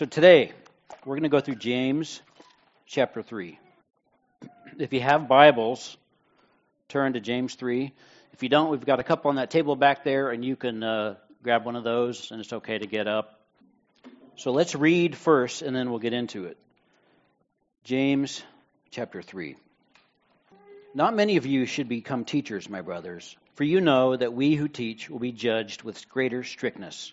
So today, we're going to go through James chapter 3. If you have Bibles, turn to James 3. If you don't, we've got a couple on that table back there, and you can uh, grab one of those, and it's okay to get up. So let's read first, and then we'll get into it. James chapter 3. Not many of you should become teachers, my brothers, for you know that we who teach will be judged with greater strictness.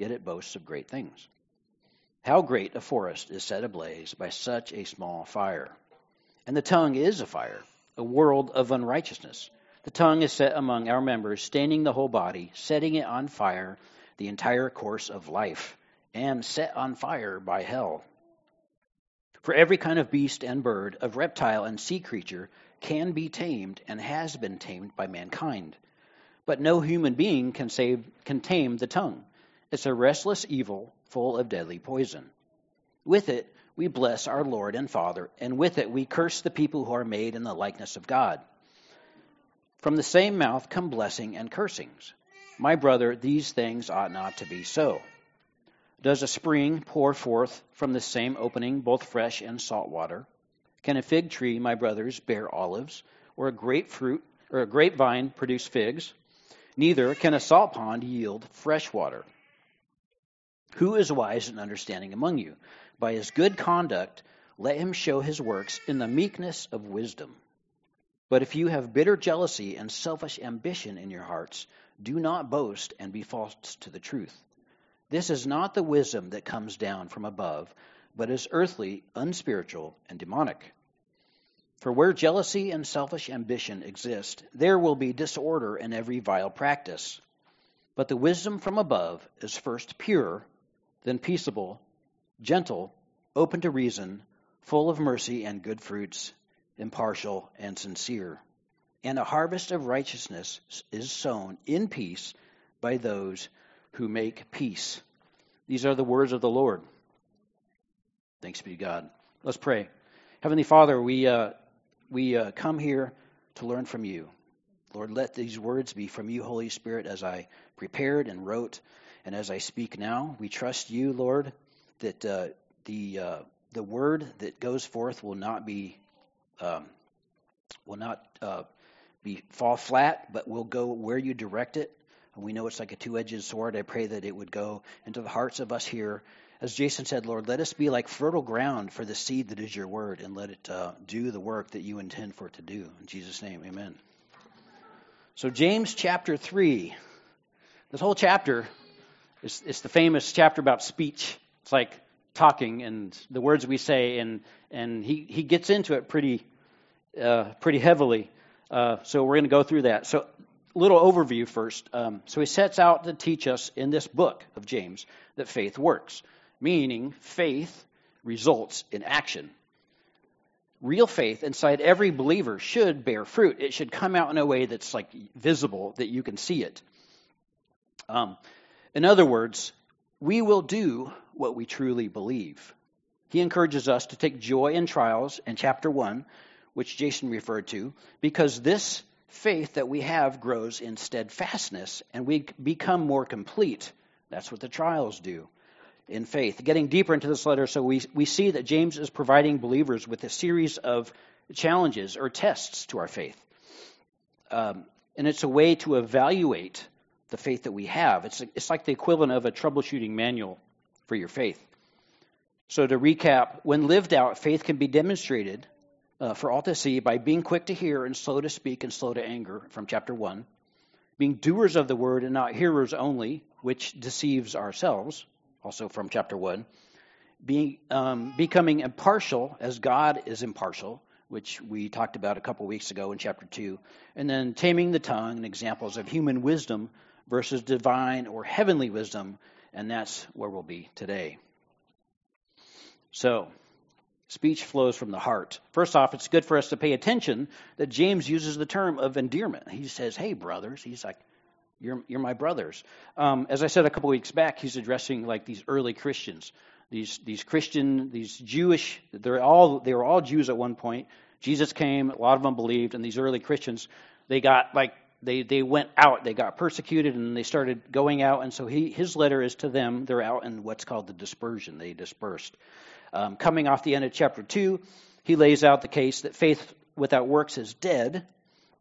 yet it boasts of great things. How great a forest is set ablaze by such a small fire! And the tongue is a fire, a world of unrighteousness. The tongue is set among our members, staining the whole body, setting it on fire, the entire course of life, and set on fire by hell. For every kind of beast and bird, of reptile and sea creature, can be tamed and has been tamed by mankind. But no human being can, save, can tame the tongue. It's a restless evil full of deadly poison. With it, we bless our Lord and Father, and with it, we curse the people who are made in the likeness of God. From the same mouth come blessing and cursings. My brother, these things ought not to be so. Does a spring pour forth from the same opening both fresh and salt water? Can a fig tree, my brothers, bear olives, or a grapefruit or a grapevine produce figs? Neither can a salt pond yield fresh water. Who is wise and understanding among you? By his good conduct, let him show his works in the meekness of wisdom. But if you have bitter jealousy and selfish ambition in your hearts, do not boast and be false to the truth. This is not the wisdom that comes down from above, but is earthly, unspiritual, and demonic. For where jealousy and selfish ambition exist, there will be disorder in every vile practice. But the wisdom from above is first pure then peaceable, gentle, open to reason, full of mercy and good fruits, impartial and sincere. And a harvest of righteousness is sown in peace by those who make peace. These are the words of the Lord. Thanks be to God. Let's pray. Heavenly Father, we, uh, we uh, come here to learn from you. Lord, let these words be from you, Holy Spirit, as I prepared and wrote. And as I speak now, we trust you, Lord, that uh, the uh, the word that goes forth will not be um, will not uh, be fall flat, but will go where you direct it. And we know it's like a two-edged sword. I pray that it would go into the hearts of us here. As Jason said, Lord, let us be like fertile ground for the seed that is your word, and let it uh, do the work that you intend for it to do. In Jesus' name, Amen. So James chapter three. This whole chapter it's, it's the famous chapter about speech. It's like talking and the words we say, and and he he gets into it pretty uh, pretty heavily. Uh, so we're going to go through that. So little overview first. Um, so he sets out to teach us in this book of James that faith works, meaning faith results in action. Real faith inside every believer should bear fruit. It should come out in a way that's like visible, that you can see it. Um, in other words, we will do what we truly believe. He encourages us to take joy in trials in chapter 1, which Jason referred to, because this faith that we have grows in steadfastness and we become more complete. That's what the trials do in faith. Getting deeper into this letter, so we, we see that James is providing believers with a series of challenges or tests to our faith. Um, and it's a way to evaluate the faith that we have. It's, it's like the equivalent of a troubleshooting manual for your faith. So, to recap, when lived out, faith can be demonstrated uh, for all to see by being quick to hear and slow to speak and slow to anger, from chapter 1, being doers of the word and not hearers only, which deceives ourselves, also from chapter 1, being, um, becoming impartial as God is impartial, which we talked about a couple weeks ago in chapter 2, and then taming the tongue and examples of human wisdom versus divine or heavenly wisdom, and that's where we'll be today. So, speech flows from the heart. First off, it's good for us to pay attention that James uses the term of endearment. He says, "Hey, brothers." He's like, "You're you're my brothers." Um, as I said a couple weeks back, he's addressing like these early Christians, these these Christian, these Jewish. They're all they were all Jews at one point. Jesus came, a lot of them believed, and these early Christians, they got like they they went out, they got persecuted, and they started going out. And so he his letter is to them. They're out in what's called the dispersion. They dispersed. Um, coming off the end of chapter 2, he lays out the case that faith without works is dead.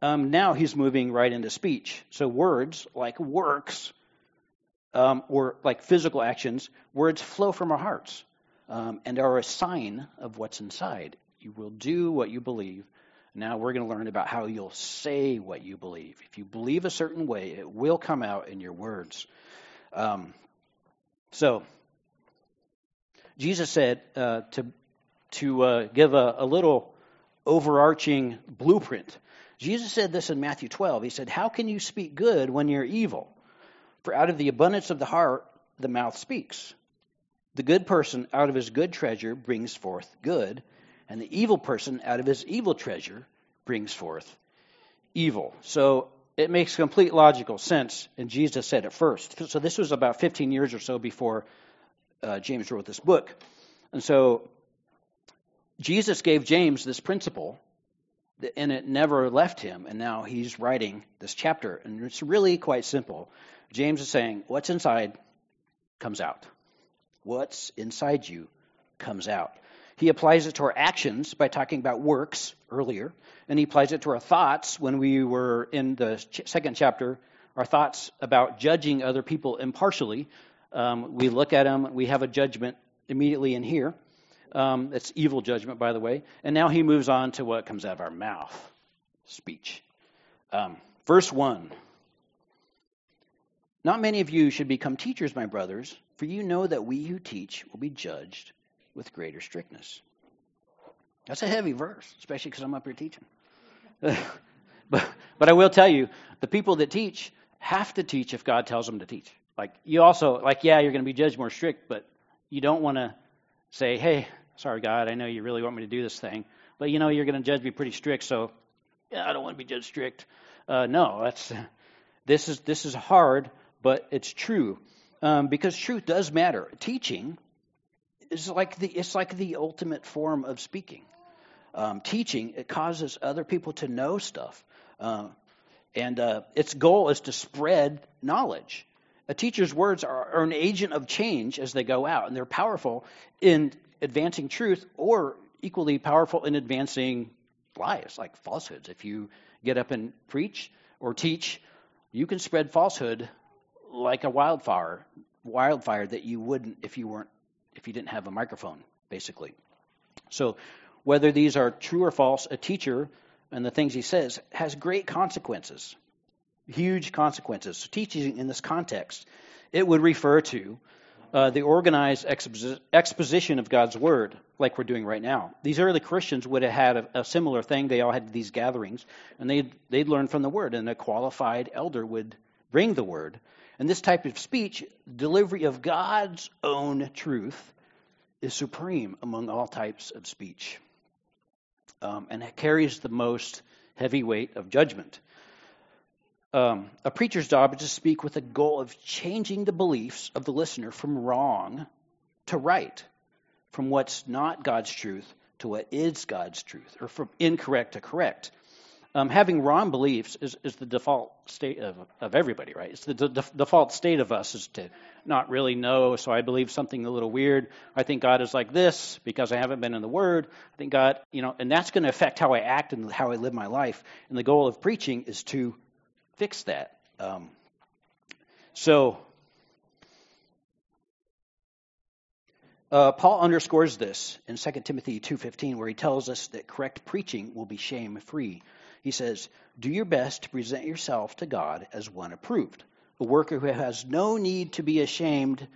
Um, now he's moving right into speech. So words like works um, or like physical actions, words flow from our hearts um, and are a sign of what's inside. You will do what you believe. Now we're going to learn about how you'll say what you believe. If you believe a certain way, it will come out in your words. Um, so Jesus said uh, to to uh, give a, a little overarching blueprint. Jesus said this in Matthew 12. He said, "How can you speak good when you're evil? For out of the abundance of the heart, the mouth speaks. The good person out of his good treasure brings forth good, and the evil person out of his evil treasure brings forth evil." So it makes complete logical sense, and Jesus said it first. So this was about 15 years or so before uh, James wrote this book. And so Jesus gave James this principle, and it never left him. And now he's writing this chapter. And it's really quite simple. James is saying, What's inside comes out. What's inside you comes out. He applies it to our actions by talking about works earlier, and he applies it to our thoughts when we were in the second chapter, our thoughts about judging other people impartially um, we look at them, we have a judgment immediately in here. Um, it's evil judgment, by the way. And now he moves on to what comes out of our mouth speech. Um, verse 1 Not many of you should become teachers, my brothers, for you know that we who teach will be judged with greater strictness. That's a heavy verse, especially because I'm up here teaching. but, but I will tell you, the people that teach have to teach if God tells them to teach. Like you also like yeah, you're going to be judged more strict, but you don't want to say, "Hey, sorry God, I know you really want me to do this thing, but you know you're going to judge me pretty strict, so yeah, I don't want to be judged strict." Uh, no, that's this is this is hard, but it's true um, because truth does matter. Teaching is like the it's like the ultimate form of speaking. Um, teaching it causes other people to know stuff, uh, and uh, its goal is to spread knowledge. A teacher's words are, are an agent of change as they go out, and they're powerful in advancing truth or equally powerful in advancing lies, like falsehoods. If you get up and preach or teach, you can spread falsehood like a wildfire, wildfire that you wouldn't if you weren't if you didn't have a microphone, basically. So whether these are true or false, a teacher and the things he says has great consequences huge consequences. So teaching in this context, it would refer to uh, the organized exposition of God's word, like we're doing right now. These early Christians would have had a, a, similar thing. They all had these gatherings, and they'd, they'd learn from the word, and a qualified elder would bring the word. And this type of speech, delivery of God's own truth, is supreme among all types of speech. Um, and it carries the most heavy weight of judgment um, a preacher's job is to speak with the goal of changing the beliefs of the listener from wrong to right, from what's not God's truth to what is God's truth, or from incorrect to correct. Um, having wrong beliefs is, is the default state of, of everybody, right? It's the de- default state of us is to not really know. So I believe something a little weird. I think God is like this because I haven't been in the Word. I think God, you know, and that's going to affect how I act and how I live my life. And the goal of preaching is to fix that. Um, so, uh, Paul underscores this in 2 Timothy 2:15 where he tells us that correct preaching will be shame-free. He says, "Do your best to present yourself to God as one approved, a worker who has no need to be ashamed,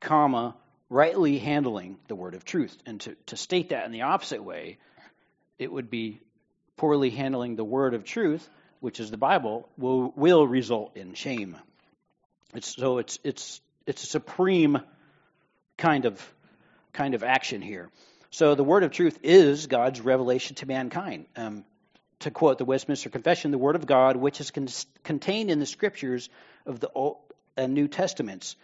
comma, rightly handling the word of truth." And to, to state that in the opposite way, it would be poorly handling the word of truth which is the Bible, will, will result in shame. It's, so it's, it's, it's a supreme kind of kind of action here. So the word of truth is God's revelation to mankind. Um, to quote the Westminster Confession, the word of God, which is con- contained in the scriptures of the Old and New Testaments,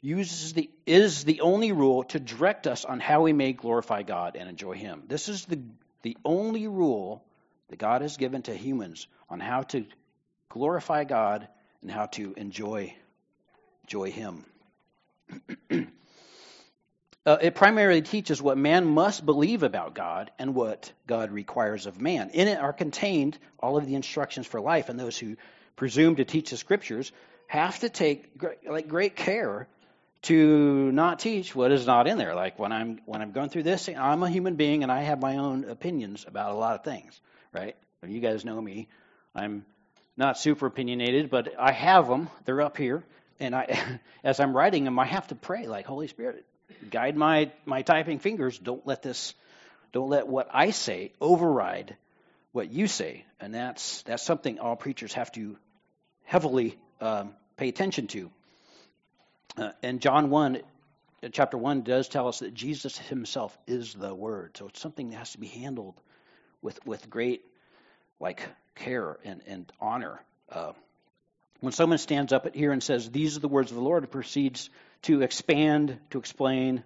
uses the is the only rule to direct us on how we may glorify God and enjoy Him. This is the the only rule that God has given to humans on how to glorify God and how to enjoy enjoy Him. Uh, it primarily teaches what man must believe about God and what God requires of man. In it are contained all of the instructions for life, and those who presume to teach the scriptures have to take great, like great care to not teach what is not in there. Like when I'm when I'm going through this, I'm a human being and I have my own opinions about a lot of things, right? You guys know me. I'm not super opinionated, but I have them. They're up here, and I, as I'm writing them, I have to pray, like Holy Spirit, guide my my typing fingers. Don't let this, don't let what I say override what you say, and that's that's something all preachers have to heavily um, pay attention to. Uh, and John one, uh, chapter one, does tell us that Jesus Himself is the Word, so it's something that has to be handled with with great like care and and honor. Uh, when someone stands up here and says, These are the words of the Lord, proceeds to expand, to explain,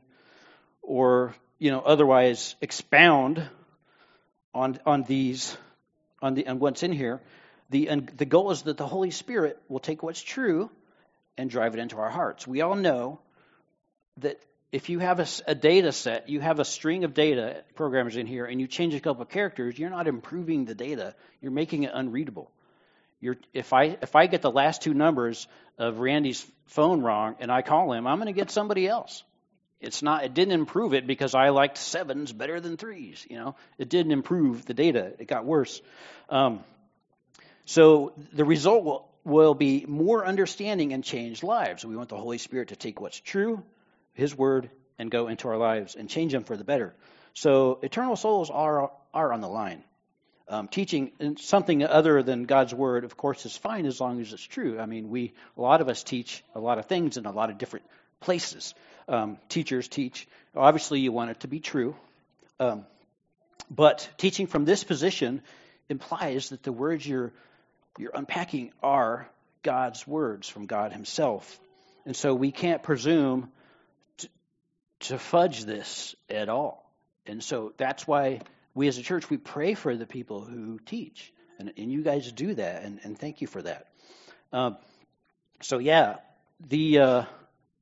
or you know, otherwise expound on on these on the on what's in here. The the goal is that the Holy Spirit will take what's true and drive it into our hearts. We all know that if you have a, a, data set, you have a string of data programmers in here, and you change a couple of characters, you're not improving the data. You're making it unreadable. You're, if I if I get the last two numbers of Randy's phone wrong and I call him, I'm going to get somebody else. It's not. It didn't improve it because I liked sevens better than threes. You know, it didn't improve the data. It got worse. Um, so the result will will be more understanding and changed lives. We want the Holy Spirit to take what's true, His Word, and go into our lives and change them for the better. So eternal souls are are on the line. Um, teaching something other than God's word, of course, is fine as long as it's true. I mean, we a lot of us teach a lot of things in a lot of different places. Um, teachers teach. Obviously, you want it to be true, um, but teaching from this position implies that the words you're you're unpacking are God's words from God Himself, and so we can't presume to, to fudge this at all. And so that's why we as a church, we pray for the people who teach. And, and you guys do that, and, and thank you for that. Um, so, yeah, the uh,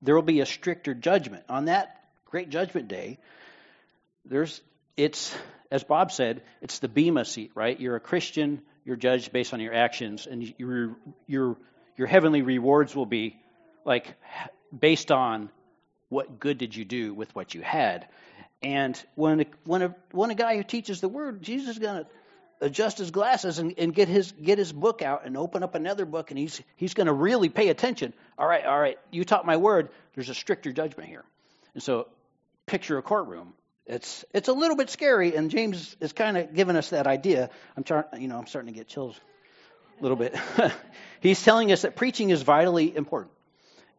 there will be a stricter judgment. On that great judgment day, there's it's as Bob said, it's the bema seat, right? You're a Christian, you're judged based on your actions, and your your your heavenly rewards will be like based on what good did you do with what you had. And when a, when a, when a guy who teaches the word, Jesus is going to adjust his glasses and, and, get his get his book out and open up another book, and he's he's going to really pay attention. All right, all right, you taught my word. There's a stricter judgment here, and so picture a courtroom. It's it's a little bit scary, and James is kind of giving us that idea. I'm trying, you know, I'm starting to get chills a little bit. he's telling us that preaching is vitally important.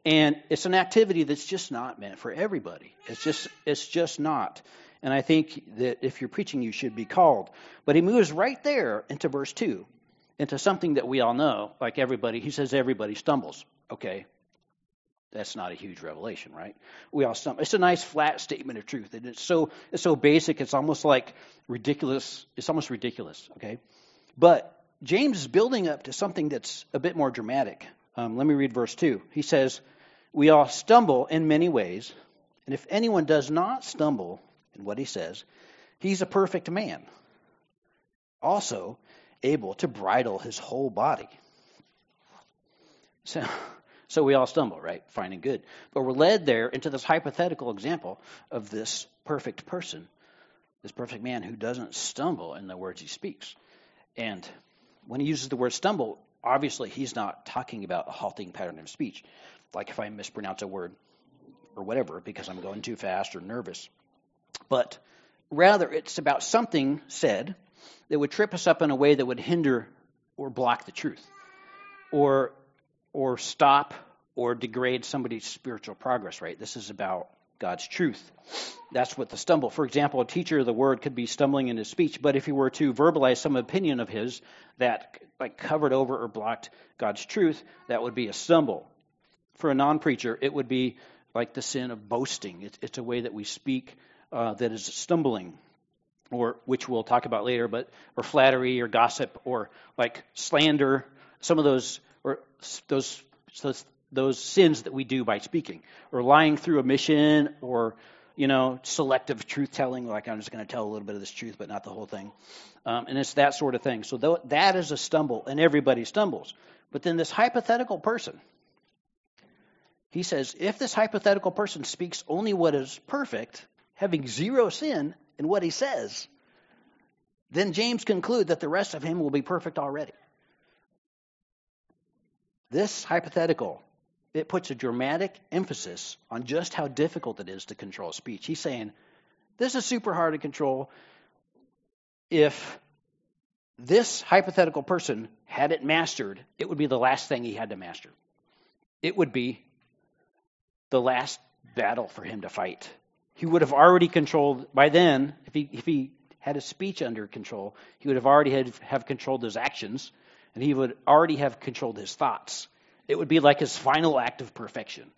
And it's an activity that's just not meant for everybody. It's just it's just not. And I think that if you're preaching, you should be called. But he moves right there into verse 2, into something that we all know, like everybody. He says everybody stumbles. Okay, that's not a huge revelation, right? We all stumble. It's a nice flat statement of truth. And it's so it's so basic. It's almost like ridiculous. It's almost ridiculous. Okay, but James is building up to something that's a bit more dramatic. Um, let me read verse two. He says, we all stumble in many ways, and if anyone does not stumble in what he says, he's a perfect man, also able to bridle his whole body. So, so we all stumble, right? Fine and good. But we're led there into this hypothetical example of this perfect person, this perfect man who doesn't stumble in the words he speaks. And when he uses the word stumble, obviously he's not talking about a halting pattern of speech like if I mispronounce a word or whatever because I'm going too fast or nervous. But rather, it's about something said that would trip us up in a way that would hinder or block the truth or or stop or degrade somebody's spiritual progress right this is about God's truth. That's what the stumble. For example, a teacher of the word could be stumbling in his speech, but if he were to verbalize some opinion of his that like covered over or blocked God's truth, that would be a stumble. For a non-preacher, it would be like the sin of boasting. It's, it's a way that we speak uh, that is stumbling, or which we'll talk about later, but or flattery or gossip or like slander. Some of those or those those those sins that we do by speaking, or lying through omission, or you know, selective truth telling, like I'm just going to tell a little bit of this truth, but not the whole thing. Um, and it's that sort of thing. So th- that is a stumble, and everybody stumbles. But then this hypothetical person, he says, if this hypothetical person speaks only what is perfect, having zero sin in what he says, then James conclude that the rest of him will be perfect already. This hypothetical it puts a dramatic emphasis on just how difficult it is to control speech. He's saying, this is super hard to control. If this hypothetical person had it mastered, it would be the last thing he had to master. It would be the last battle for him to fight. He would have already controlled, by then, if he, if he had his speech under control, he would have already had, have controlled his actions, and he would already have controlled his thoughts. It would be like his final act of perfection.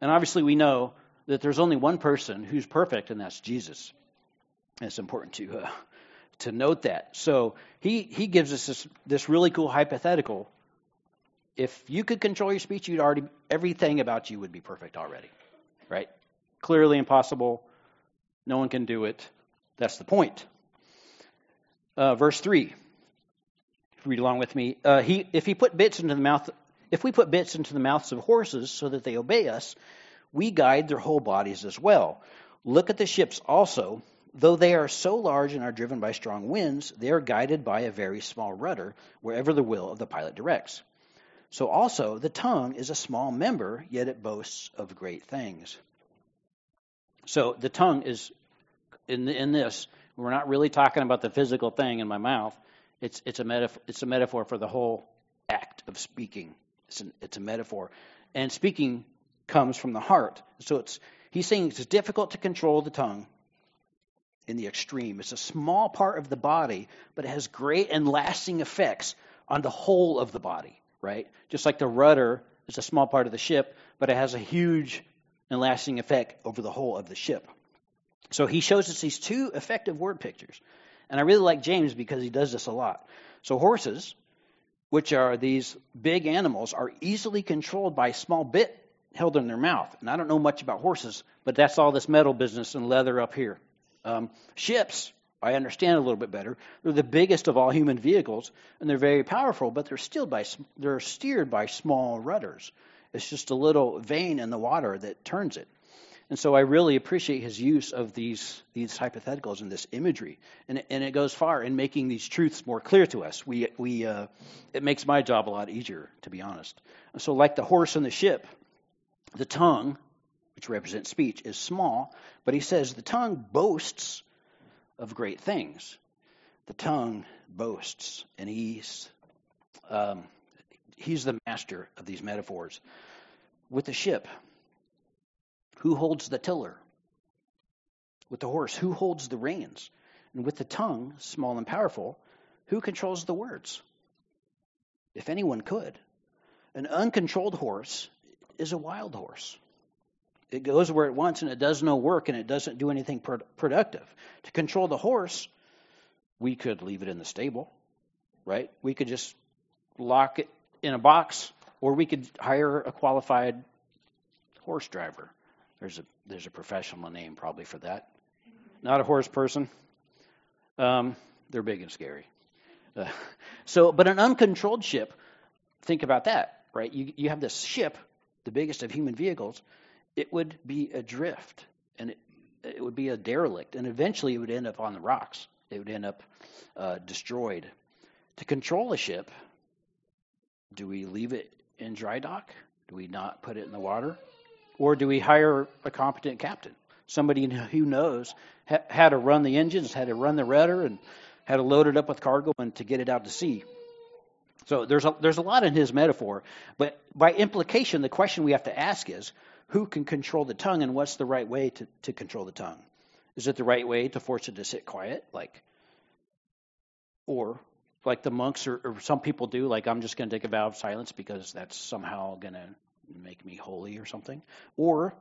And obviously, we know that there's only one person who's perfect, and that's Jesus. And it's important to uh, to note that. So he he gives us this this really cool hypothetical. If you could control your speech, you'd already everything about you would be perfect already, right? Clearly impossible. No one can do it. That's the point. Uh, verse three. Read along with me. Uh, he if he put bits into the mouth if we put bits into the mouths of horses so that they obey us, we guide their whole bodies as well. Look at the ships also. Though they are so large and are driven by strong winds, they are guided by a very small rudder wherever the will of the pilot directs. So also, the tongue is a small member, yet it boasts of great things. So the tongue is, in, in this, we're not really talking about the physical thing in my mouth. It's, it's, a metaphor, it's a metaphor for the whole act of speaking. It's, an, it's a metaphor. And speaking comes from the heart. So it's he's saying it's difficult to control the tongue in the extreme. It's a small part of the body, but it has great and lasting effects on the whole of the body, right? Just like the rudder is a small part of the ship, but it has a huge and lasting effect over the whole of the ship. So he shows us these two effective word pictures. And I really like James because he does this a lot. So horses which are these big animals, are easily controlled by a small bit held in their mouth. And I don't know much about horses, but that's all this metal business and leather up here. Um, ships, I understand a little bit better. They're the biggest of all human vehicles, and they're very powerful, but they're still by they're steered by small rudders. It's just a little vane in the water that turns it. And so I really appreciate his use of these, these hypotheticals and this imagery. And, and it goes far in making these truths more clear to us. We, we, uh, it makes my job a lot easier, to be honest. And so, like the horse and the ship, the tongue, which represents speech, is small, but he says the tongue boasts of great things. The tongue boasts, and he's, um, he's the master of these metaphors. With the ship, who holds the tiller? With the horse, who holds the reins? And with the tongue, small and powerful, who controls the words? If anyone could. An uncontrolled horse is a wild horse. It goes where it wants and it does no work and it doesn't do anything productive. To control the horse, we could leave it in the stable, right? We could just lock it in a box or we could hire a qualified horse driver. There's a there's a professional name probably for that. Not a horse person. Um, they're big and scary. Uh, so, but an uncontrolled ship. Think about that, right? You you have this ship, the biggest of human vehicles. It would be adrift, and it it would be a derelict, and eventually it would end up on the rocks. It would end up uh, destroyed. To control a ship, do we leave it in dry dock? Do we not put it in the water? Or do we hire a competent captain? Somebody who knows how to run the engines, how to run the rudder, and how to load it up with cargo and to get it out to sea. So there's a, there's a lot in his metaphor, but by implication, the question we have to ask is who can control the tongue and what's the right way to, to control the tongue? Is it the right way to force it to sit quiet? Like, or like the monks or, or some people do, like I'm just going to take a vow of silence because that's somehow going to make me holy or something? Or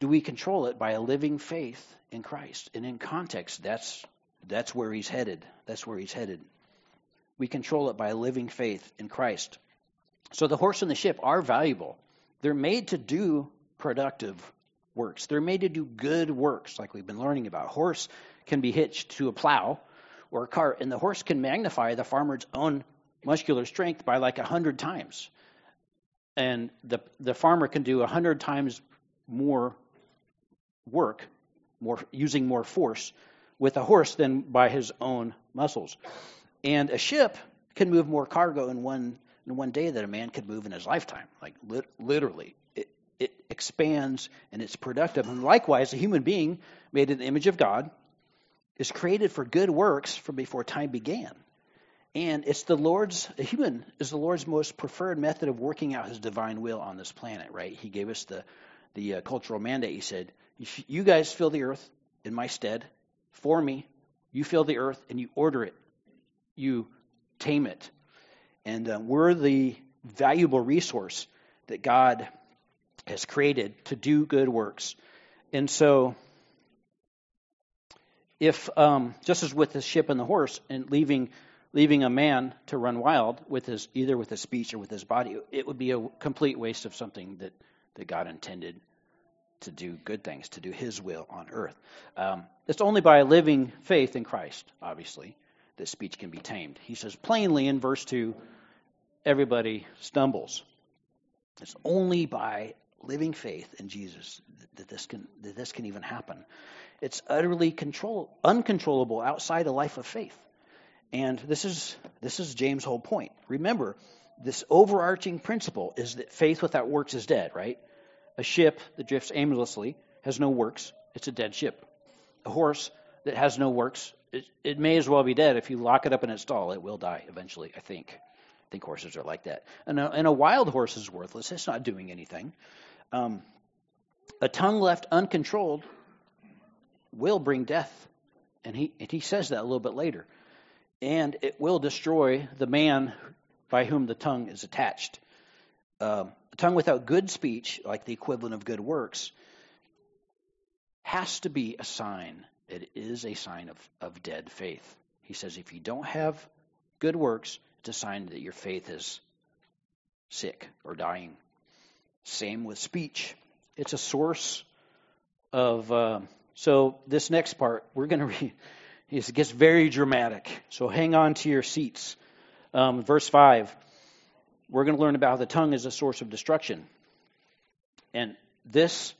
do we control it by a living faith in Christ? And in context, that's that's where he's headed. That's where he's headed. We control it by a living faith in Christ. So the horse and the ship are valuable. They're made to do productive works. They're made to do good works, like we've been learning about. Horse can be hitched to a plow or a cart, and the horse can magnify the farmer's own muscular strength by like a hundred times. And the the farmer can do a hundred times more work, more using more force with a horse than by his own muscles. And a ship can move more cargo in one in one day than a man could move in his lifetime, like li- literally. It, it expands and it's productive. And likewise, a human being made in the image of God is created for good works from before time began. And it's the Lord's, human is the Lord's most preferred method of working out his divine will on this planet, right? He gave us the, the uh, cultural mandate. He said, You guys fill the earth in my stead for me. You fill the earth and you order it, you tame it, and uh, we're the valuable resource that God has created to do good works. And so, if um, just as with the ship and the horse, and leaving leaving a man to run wild with his either with his speech or with his body, it would be a complete waste of something that that God intended to do good things, to do His will on earth. Um, it's only by living faith in Christ, obviously, that speech can be tamed. He says plainly in verse 2 everybody stumbles. It's only by living faith in Jesus that this can, that this can even happen. It's utterly control, uncontrollable outside a life of faith. And this is, this is James' whole point. Remember, this overarching principle is that faith without works is dead, right? A ship that drifts aimlessly has no works, it's a dead ship. A horse that has no works, it, it may as well be dead. If you lock it up in its stall, it will die eventually, I think I think horses are like that. And a, and a wild horse is worthless. It's not doing anything. Um, a tongue left uncontrolled will bring death. And he, and he says that a little bit later. And it will destroy the man by whom the tongue is attached. Um, a tongue without good speech, like the equivalent of good works, has to be a sign. It is a sign of, of dead faith. He says if you don't have good works, it's a sign that your faith is sick or dying. Same with speech. It's a source of. Uh, so this next part, we're going to read. It gets very dramatic. So hang on to your seats. Um, verse five. We're going to learn about how the tongue is a source of destruction. And this,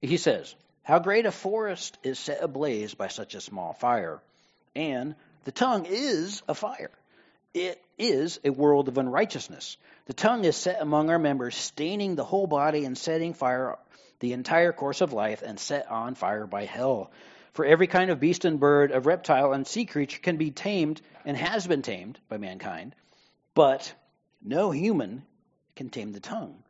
he says, how great a forest is set ablaze by such a small fire. And the tongue is a fire. It is a world of unrighteousness. The tongue is set among our members, staining the whole body and setting fire the entire course of life and set on fire by hell. For every kind of beast and bird, of reptile and sea creature can be tamed and has been tamed by mankind, but no human can tame the tongue.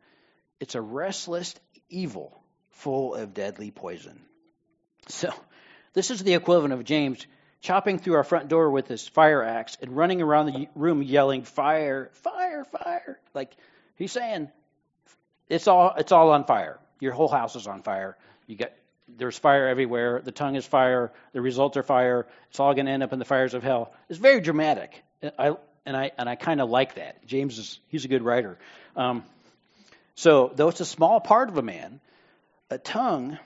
It's a restless evil full of deadly poison. So, this is the equivalent of James chopping through our front door with his fire axe and running around the room yelling, "Fire! Fire! Fire!" Like he's saying, it's all it's all on fire. Your whole house is on fire. You get there's fire everywhere. The tongue is fire. The results are fire. It's all going to end up in the fires of hell. It's very dramatic. I and I and I kind of like that. James is he's a good writer. Um, so though it's a small part of a man, a tongue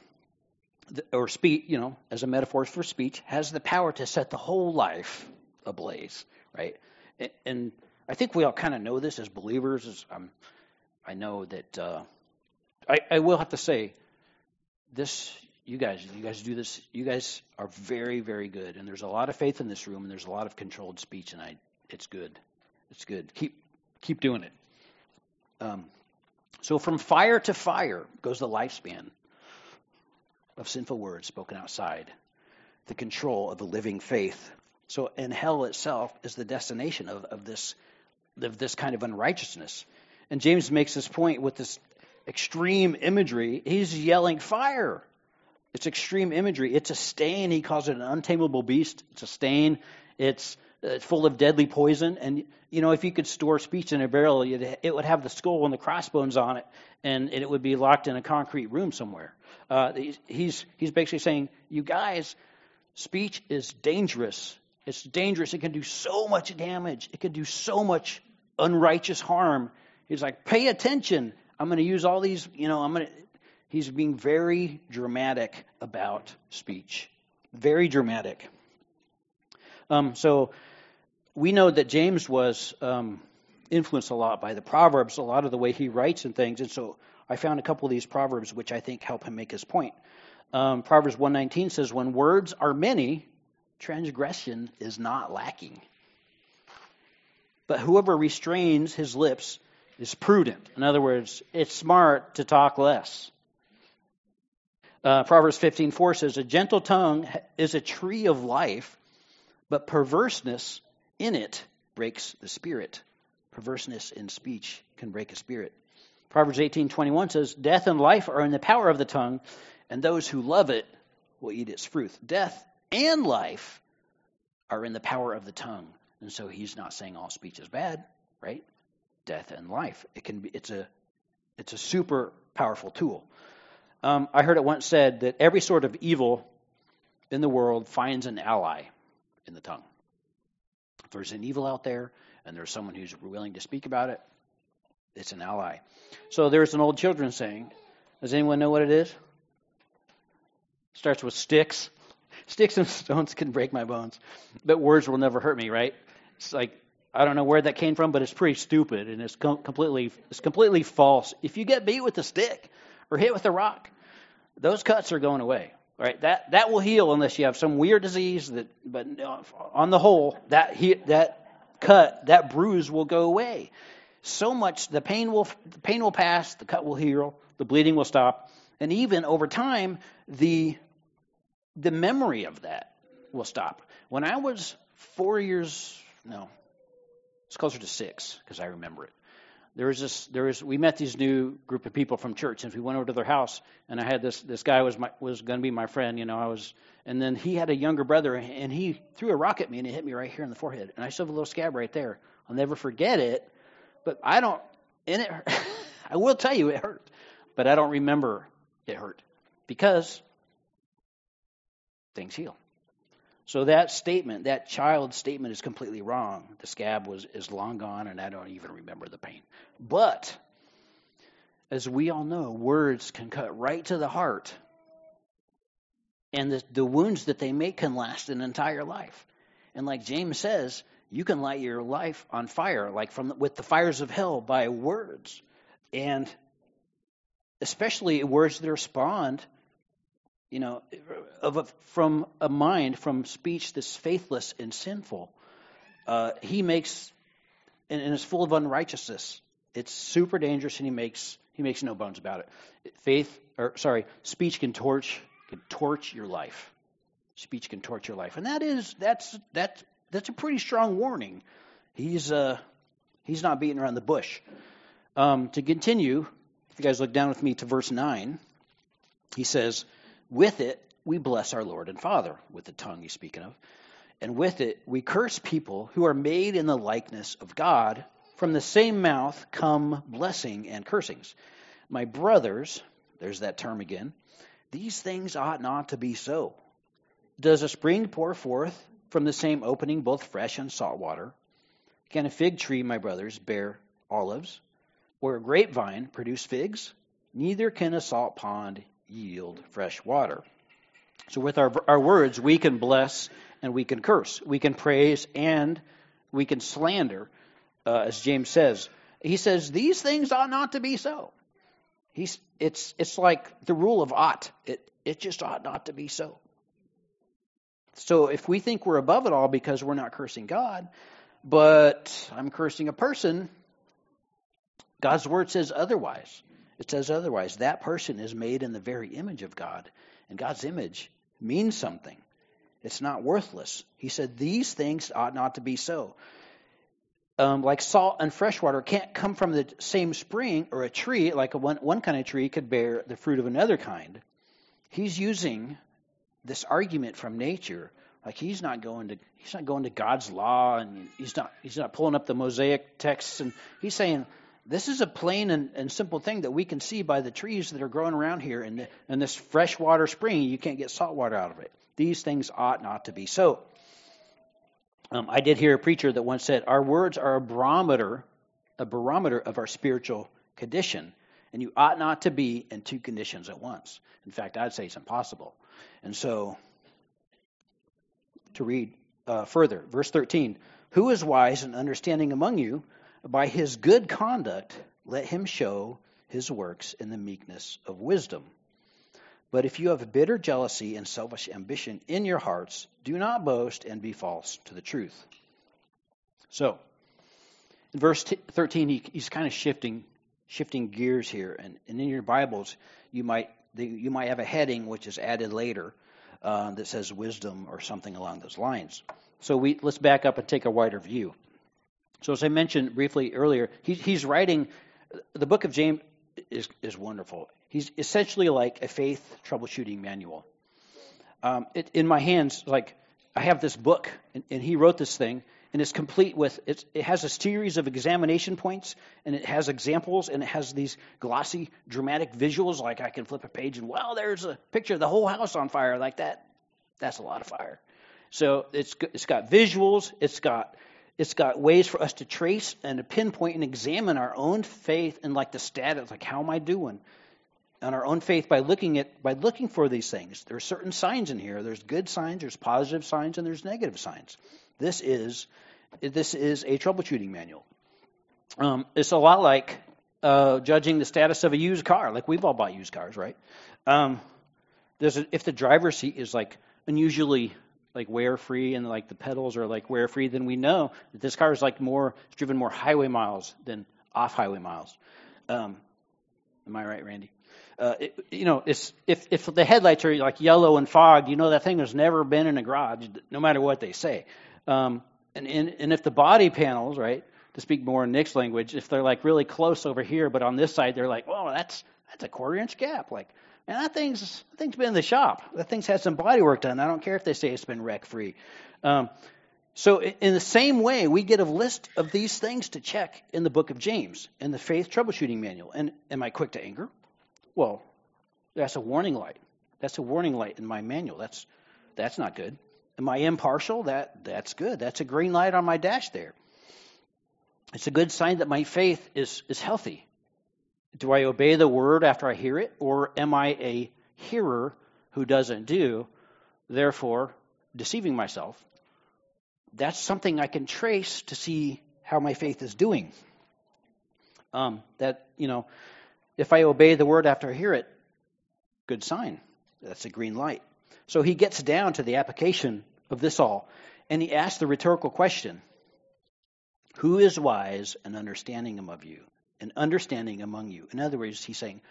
or speech, you know, as a metaphor for speech, has the power to set the whole life ablaze, right? And I think we all kind of know this as believers. As um, I know that uh, I, I will have to say this. You guys, you guys do this. You guys are very, very good, and there's a lot of faith in this room, and there's a lot of controlled speech, and I, it's good. It's good. Keep, keep doing it. Um, so from fire to fire goes the lifespan of sinful words spoken outside the control of the living faith. So, in hell itself is the destination of, of this of this kind of unrighteousness. And James makes this point with this extreme imagery. He's yelling fire. It's extreme imagery. It's a stain. He calls it an untamable beast. It's a stain. It's, it's full of deadly poison. And, you know, if you could store speech in a barrel, it would have the skull and the crossbones on it, and it would be locked in a concrete room somewhere. Uh, he's, he's basically saying, you guys, speech is dangerous. It's dangerous. It can do so much damage. It can do so much unrighteous harm. He's like, pay attention. I'm going to use all these, you know, I'm going to. He's being very dramatic about speech. Very dramatic. Um, so we know that James was um, influenced a lot by the Proverbs, a lot of the way he writes and things. And so I found a couple of these Proverbs which I think help him make his point. Um, Proverbs 119 says, When words are many, transgression is not lacking. But whoever restrains his lips is prudent. In other words, it's smart to talk less. Uh, Proverbs 15:4 says, "A gentle tongue is a tree of life, but perverseness in it breaks the spirit." Perverseness in speech can break a spirit. Proverbs 18:21 says, "Death and life are in the power of the tongue, and those who love it will eat its fruit." Death and life are in the power of the tongue. And so he's not saying all speech is bad, right? Death and life. It can be it's a it's a super powerful tool. Um, I heard it once said that every sort of evil in the world finds an ally in the tongue. If there's an evil out there and there's someone who's willing to speak about it, it's an ally. So there's an old children's saying. Does anyone know what it is? Starts with sticks. Sticks and stones can break my bones, but words will never hurt me, right? It's like I don't know where that came from, but it's pretty stupid and it's com- completely it's completely false. If you get beat with a stick or hit with a rock, those cuts are going away. Right? That that will heal unless you have some weird disease that but on the whole, that he, that cut, that bruise will go away. So much the pain will the pain will pass, the cut will heal, the bleeding will stop, and even over time the the memory of that will stop. When I was 4 years no, it's closer to 6 because I remember it there was this there was we met these new group of people from church and we went over to their house and I had this this guy was my was going to be my friend you know I was and then he had a younger brother and he threw a rock at me and it hit me right here in the forehead and I still have a little scab right there. I'll never forget it but I don't and it I will tell you it hurt but I don't remember it hurt because things heal so that statement, that child statement, is completely wrong. The scab was is long gone, and I don't even remember the pain. But as we all know, words can cut right to the heart, and the, the wounds that they make can last an entire life. And like James says, you can light your life on fire, like from with the fires of hell, by words, and especially words that respond you know, of a, from a mind, from speech that's faithless and sinful. Uh, he makes, and, and is full of unrighteousness. It's super dangerous, and he makes he makes no bones about it. Faith, or sorry, speech can torch can torch your life. Speech can torch your life, and that is that's that's that's a pretty strong warning. He's uh he's not beating around the bush. Um, to continue, if you guys look down with me to verse nine, he says. With it, we bless our Lord and Father, with the tongue he's speaking of. And with it, we curse people who are made in the likeness of God. From the same mouth come blessing and cursings. My brothers, there's that term again, these things ought not to be so. Does a spring pour forth from the same opening both fresh and salt water? Can a fig tree, my brothers, bear olives? Or a grapevine produce figs? Neither can a salt pond yield fresh water. So, with our, our words, we can bless and we can curse. We can praise and we can slander, uh, as James says. He says, These things ought not to be so. He's, it's, it's like the rule of ought. It, it just ought not to be so. So, if we think we're above it all because we're not cursing God, but I'm cursing a person, God's word says otherwise. It says otherwise. That person is made in the very image of God, and God's image means something. It's not worthless. He said, These things ought not to be so. um, like salt and fresh water, can't come from the same spring or a tree, like a one, one kind of tree could bear the fruit of another kind. He's using this argument from nature, like he's not going to he's not going to God's law and he's not he's not pulling up the Mosaic texts and he's saying this is a plain and, and simple thing that we can see by the trees that are growing around here and, the, and this freshwater spring you can't get salt water out of it. These things ought not to be so. Um, I did hear a preacher that once said, Our words are a barometer, a barometer of our spiritual condition, and you ought not to be in two conditions at once. In fact, I'd say it's impossible. And so, to read uh, further, verse 13 Who is wise and understanding among you? By his good conduct, let him show his works in the meekness of wisdom. But if you have bitter jealousy and selfish ambition in your hearts, do not boast and be false to the truth. So, in verse 13, he, he's kind of shifting shifting gears here. And, and in your Bibles, you might you might have a heading which is added later uh, that says wisdom or something along those lines. So we let's back up and take a wider view. So as I mentioned briefly earlier, he, he's writing the book of James is is wonderful. He's essentially like a faith troubleshooting manual. Um, it, in my hands, like I have this book, and, and he wrote this thing, and it's complete with it's, it has a series of examination points, and it has examples, and it has these glossy, dramatic visuals. Like I can flip a page, and well, there's a picture of the whole house on fire, like that. That's a lot of fire. So it's it's got visuals, it's got it's got ways for us to trace and to pinpoint and examine our own faith and like the status, like how am I doing? on our own faith by looking at by looking for these things. There are certain signs in here. There's good signs, there's positive signs, and there's negative signs. This is this is a troubleshooting manual. Um, it's a lot like uh, judging the status of a used car. Like we've all bought used cars, right? Um, there's a, if the driver's seat is like unusually like wear free and like the pedals are like wear free, then we know that this car is like more driven more highway miles than off highway miles. Um, am I right, Randy? Uh, it, you know, if if the headlights are like yellow and fogged, you know that thing has never been in a garage, no matter what they say. Um, and, and and if the body panels, right, to speak more in Nick's language, if they're like really close over here, but on this side they're like, oh, that's that's a quarter inch gap. Like, man, that thing's that thing's been in the shop. That thing's had some body work done. I don't care if they say it's been wreck free. Um, so, in the same way, we get a list of these things to check in the book of James, in the faith troubleshooting manual. And am I quick to anger? Well, that's a warning light. That's a warning light in my manual. That's that's not good. Am I impartial? That that's good. That's a green light on my dash there. It's a good sign that my faith is is healthy. Do I obey the word after I hear it, or am I a hearer who doesn't do, therefore deceiving myself? That's something I can trace to see how my faith is doing. Um, that you know, if I obey the word after I hear it, good sign. That's a green light. So he gets down to the application of this all, and he asks the rhetorical question Who is wise and understanding among you? And understanding among you. In other words, he's saying,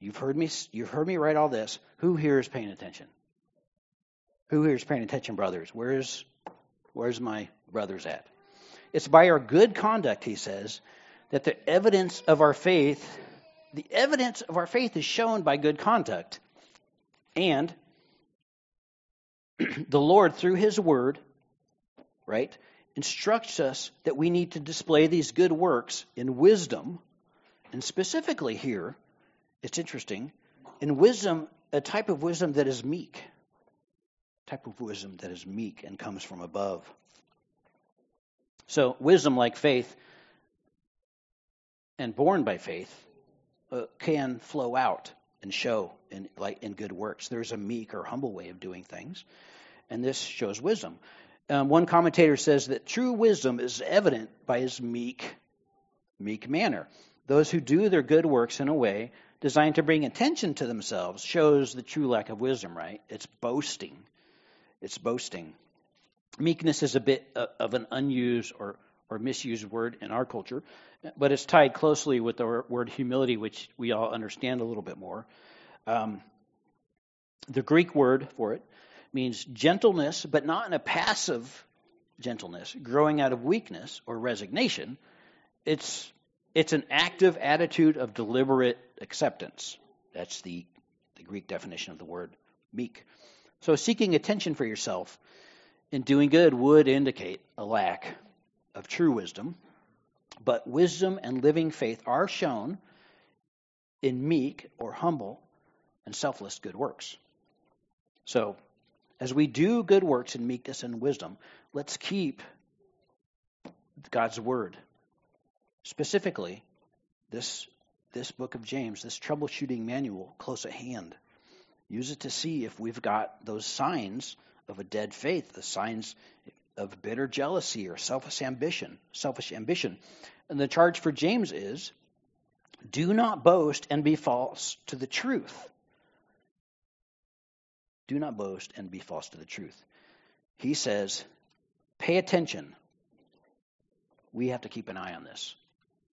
You've heard me you've heard me write all this. Who here is paying attention? Who here is paying attention, brothers? Where's where's my brothers at? It's by our good conduct, he says, that the evidence of our faith, the evidence of our faith is shown by good conduct. And the Lord, through His Word, right, instructs us that we need to display these good works in wisdom. And specifically here, it's interesting, in wisdom, a type of wisdom that is meek. Type of wisdom that is meek and comes from above. So, wisdom, like faith, and born by faith uh, can flow out and show in like in good works. There's a meek or humble way of doing things, and this shows wisdom. Um, one commentator says that true wisdom is evident by his meek, meek manner. Those who do their good works in a way designed to bring attention to themselves shows the true lack of wisdom. Right? It's boasting. It's boasting. Meekness is a bit uh, of an unused or or misused word in our culture, but it's tied closely with the word humility, which we all understand a little bit more. Um, the Greek word for it means gentleness, but not in a passive gentleness, growing out of weakness or resignation. It's it's an active attitude of deliberate acceptance. That's the, the Greek definition of the word meek. So seeking attention for yourself in doing good would indicate a lack of true wisdom. But wisdom and living faith are shown in meek or humble and selfless good works. So, as we do good works in meekness and wisdom, let's keep God's word. Specifically, this, this book of James, this troubleshooting manual, close at hand. Use it to see if we've got those signs of a dead faith, the signs of bitter jealousy or selfish ambition, selfish ambition. And the charge for James is do not boast and be false to the truth. Do not boast and be false to the truth. He says, pay attention. We have to keep an eye on this.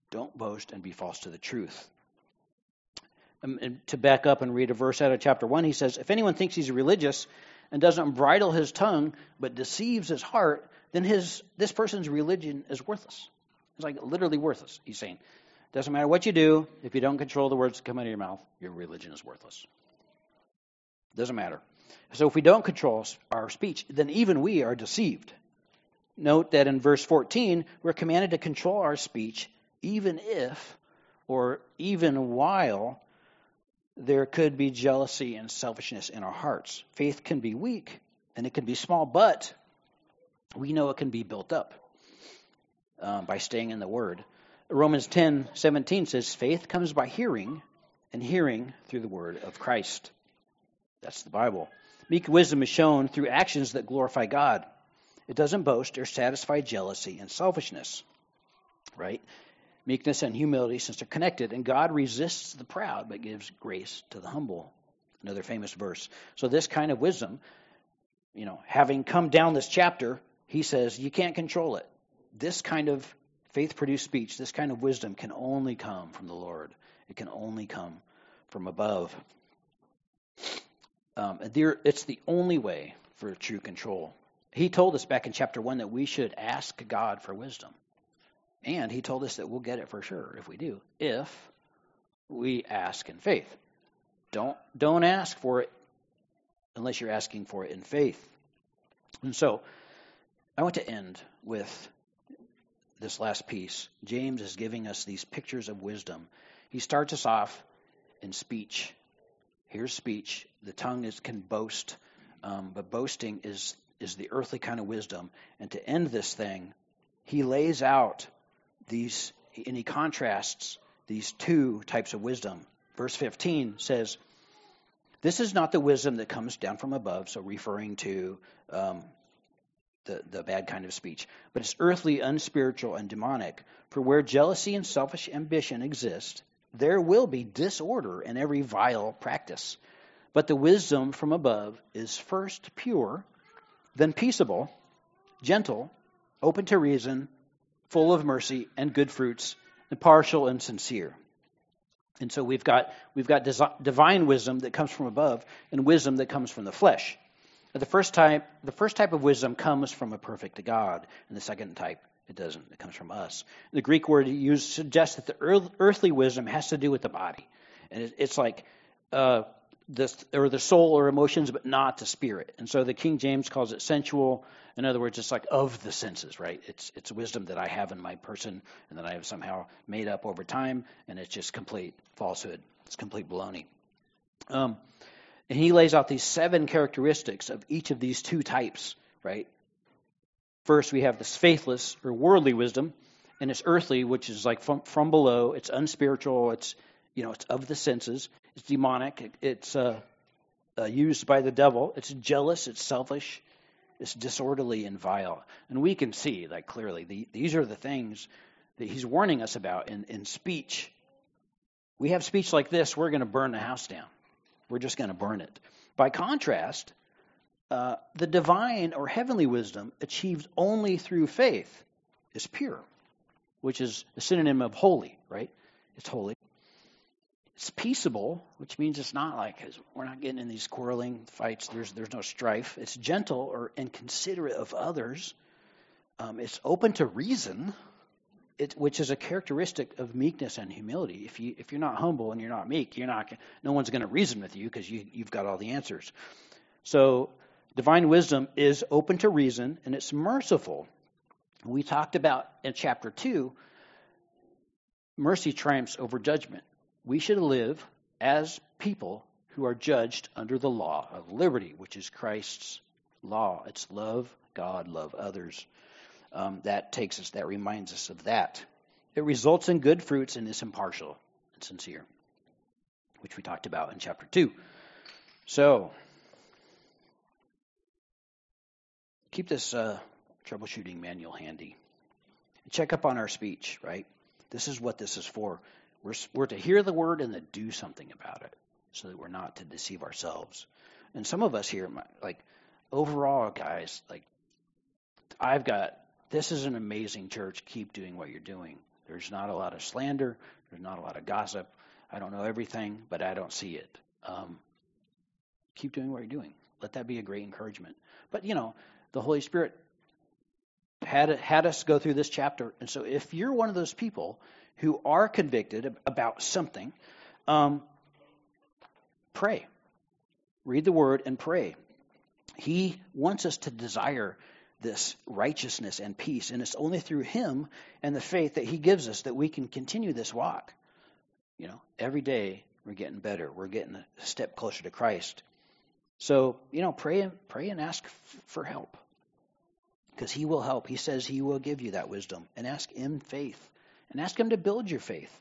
Don't boast and be false to the truth. And, and to back up and read a verse out of chapter 1, he says, If anyone thinks he's religious and doesn't bridle his tongue but deceives his heart, then his this person's religion is worthless. It's like literally worthless. He's saying, doesn't matter what you do, if you don't control the words that come out of your mouth, your religion is worthless. Doesn't matter. So if we don't control our speech, then even we are deceived. Note that in verse 14, we're commanded to control our speech even if or even while there could be jealousy and selfishness in our hearts. Faith can be weak and it can be small, but we know it can be built up um, by staying in the Word. Romans 10 17 says, Faith comes by hearing, and hearing through the Word of Christ. That's the Bible. Meek wisdom is shown through actions that glorify God. It doesn't boast or satisfy jealousy and selfishness, right? Meekness and humility, since they're connected, and God resists the proud but gives grace to the humble. Another famous verse. So, this kind of wisdom, you know, having come down this chapter, he says you can't control it. This kind of faith produced speech, this kind of wisdom can only come from the Lord, it can only come from above. Um, there, it's the only way for true control. He told us back in chapter 1 that we should ask God for wisdom. And he told us that we'll get it for sure if we do, if we ask in faith. Don't don't ask for it unless you're asking for it in faith. And so I want to end with this last piece. James is giving us these pictures of wisdom. He starts us off in speech. Here's speech. The tongue is can boast, um, but boasting is is the earthly kind of wisdom. And to end this thing, he lays out these, and he contrasts these two types of wisdom. Verse 15 says, This is not the wisdom that comes down from above, so referring to um, the, the bad kind of speech, but it's earthly, unspiritual, and demonic. For where jealousy and selfish ambition exist, there will be disorder and every vile practice. But the wisdom from above is first pure, then peaceable, gentle, open to reason, full of mercy and good fruits, impartial and sincere. And so we've got we've got divine wisdom that comes from above and wisdom that comes from the flesh. The first type the first type of wisdom comes from a perfect God, and the second type it doesn't. It comes from us. The Greek word used suggests that the earthly wisdom has to do with the body, and it's like uh, the or the soul or emotions, but not the spirit. And so the King James calls it sensual, in other words, it's like of the senses, right? It's it's wisdom that I have in my person and that I have somehow made up over time, and it's just complete falsehood. It's complete baloney. Um, and he lays out these seven characteristics of each of these two types, right? First, we have this faithless or worldly wisdom, and it's earthly, which is like from, from below. It's unspiritual. It's you know, it's of the senses. It's demonic. It's uh, uh, used by the devil. It's jealous. It's selfish. It's disorderly and vile. And we can see, like, clearly, the, these are the things that he's warning us about in, in speech. We have speech like this, we're going to burn the house down. We're just going to burn it. By contrast, uh, the divine or heavenly wisdom achieved only through faith is pure, which is a synonym of holy, right? It's holy. It's peaceable, which means it's not like we're not getting in these quarreling fights. There's there's no strife. It's gentle or inconsiderate of others. Um, it's open to reason, it, which is a characteristic of meekness and humility. If you if you're not humble and you're not meek, you're not. No one's going to reason with you because you you've got all the answers. So divine wisdom is open to reason and it's merciful. We talked about in chapter two. Mercy triumphs over judgment. We should live as people who are judged under the law of liberty, which is Christ's law. It's love God, love others. Um, that takes us, that reminds us of that. It results in good fruits and is impartial and sincere, which we talked about in chapter 2. So, keep this uh, troubleshooting manual handy. Check up on our speech, right? This is what this is for. We're, we're to hear the word and to do something about it so that we're not to deceive ourselves. And some of us here, like, overall, guys, like, I've got this is an amazing church. Keep doing what you're doing. There's not a lot of slander. There's not a lot of gossip. I don't know everything, but I don't see it. Um, keep doing what you're doing. Let that be a great encouragement. But you know, the Holy Spirit had had us go through this chapter, and so if you're one of those people who are convicted about something, um, pray, read the Word, and pray. He wants us to desire this righteousness and peace. And it's only through Him and the faith that He gives us that we can continue this walk. You know, every day we're getting better. We're getting a step closer to Christ. So, you know, pray and pray and ask for help. Because he will help. He says he will give you that wisdom. And ask in faith. And ask him to build your faith.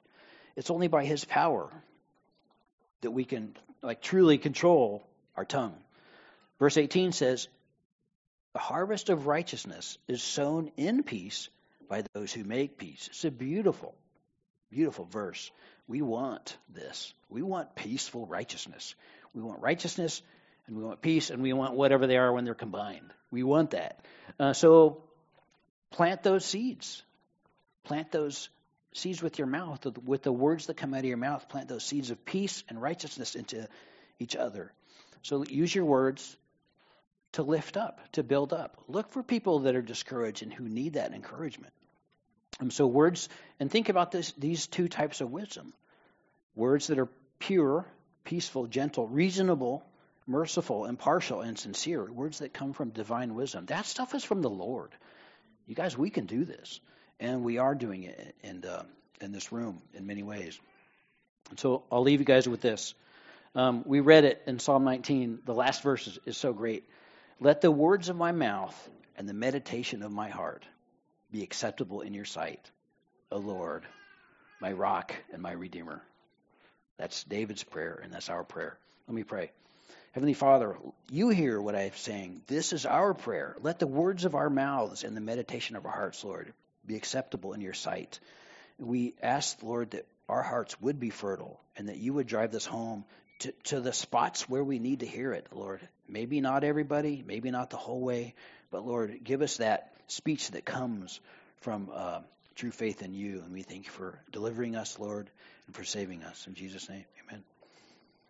It's only by his power that we can like truly control our tongue. Verse 18 says, the harvest of righteousness is sown in peace by those who make peace. It's a beautiful, beautiful verse. We want this. We want peaceful righteousness. We want righteousness and we want peace and we want whatever they are when they're combined. We want that. Uh, so plant those seeds. Plant those seeds with your mouth, with the words that come out of your mouth. Plant those seeds of peace and righteousness into each other. So use your words to lift up, to build up. Look for people that are discouraged and who need that encouragement. And so words, and think about this, these two types of wisdom. Words that are pure, peaceful, gentle, reasonable, merciful, impartial, and sincere. Words that come from divine wisdom. That stuff is from the Lord. You guys, we can do this. And we are doing it in, uh, in this room in many ways. And so I'll leave you guys with this. Um, we read it in Psalm 19. The last verse is, is so great. Let the words of my mouth and the meditation of my heart be acceptable in your sight, O Lord, my rock and my redeemer. That's David's prayer, and that's our prayer. Let me pray. Heavenly Father, you hear what I'm saying. This is our prayer. Let the words of our mouths and the meditation of our hearts, Lord, be acceptable in your sight. We ask, Lord, that our hearts would be fertile and that you would drive this home to, to the spots where we need to hear it, Lord. Maybe not everybody, maybe not the whole way, but Lord, give us that speech that comes from uh, true faith in you. And we thank you for delivering us, Lord, and for saving us. In Jesus' name, amen.